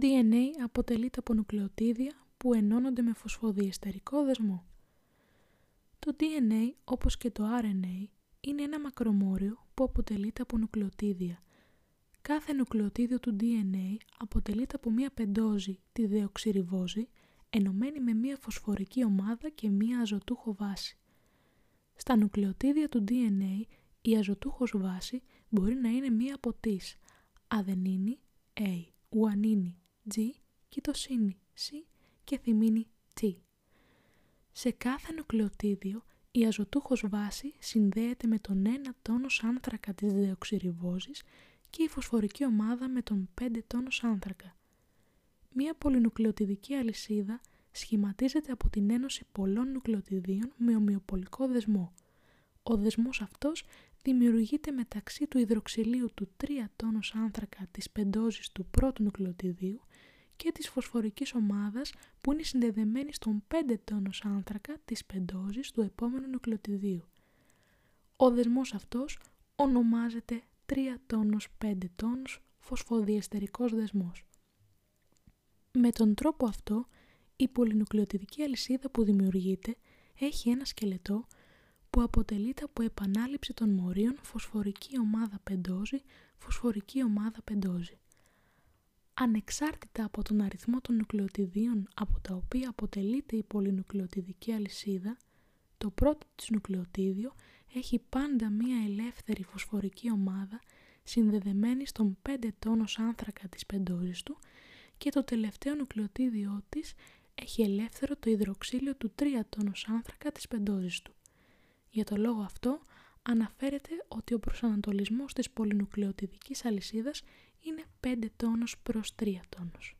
DNA αποτελείται από νουκλεοτίδια που ενώνονται με φωσφοδιεστερικό δεσμό. Το DNA, όπως και το RNA, είναι ένα μακρομόριο που αποτελείται από νουκλεοτίδια. Κάθε νουκλεοτίδιο του DNA αποτελείται από μία πεντόζη, τη δεοξυριβόζη, ενωμένη με μία φωσφορική ομάδα και μία αζωτούχο βάση. Στα νουκλεοτίδια του DNA η αζωτούχος βάση μπορεί να είναι μία από τις αδενίνη A, ουανίνη G, κοιτοσύνη C και θυμίνη T. Σε κάθε νουκλεοτίδιο η αζωτούχος βάση συνδέεται με τον ένα τόνος άνθρακα της δεοξυριβόζης και η φωσφορική ομάδα με τον 5 τόνος άνθρακα. Μία πολυνουκλεοτιδική αλυσίδα σχηματίζεται από την ένωση πολλών νουκλεοτιδίων με ομοιοπολικό δεσμό. Ο δεσμός αυτός δημιουργείται μεταξύ του υδροξυλίου του 3 τόνος άνθρακα της πεντόζης του πρώτου νουκλεοτιδίου και της φωσφορικής ομάδας που είναι συνδεδεμένη στον 5 τόνος άνθρακα της πεντόζης του επόμενου νουκλεοτιδίου. Ο δεσμός αυτός ονομάζεται 3 τόνος 5 τόνος φωσφοδιεστερικός δεσμός. Με τον τρόπο αυτό, η πολυνουκλεοτιδική αλυσίδα που δημιουργείται έχει ένα σκελετό που αποτελείται από επανάληψη των μορίων φωσφορική ομάδα πεντόζη, φωσφορική ομάδα πεντόζη. Ανεξάρτητα από τον αριθμό των νουκλεοτιδίων από τα οποία αποτελείται η πολυνουκλεοτιδική αλυσίδα, το πρώτο της νουκλεοτίδιο έχει πάντα μία ελεύθερη φωσφορική ομάδα συνδεδεμένη στον 5 τόνος άνθρακα της πεντόζης του και το τελευταίο νουκλεοτίδιό της έχει ελεύθερο το υδροξύλιο του 3 τόνος άνθρακα της πεντόζης του. Για το λόγο αυτό αναφέρεται ότι ο προσανατολισμός της πολυνουκλεοτιδικής αλυσίδας είναι 5 τόνος προς 3 τόνος.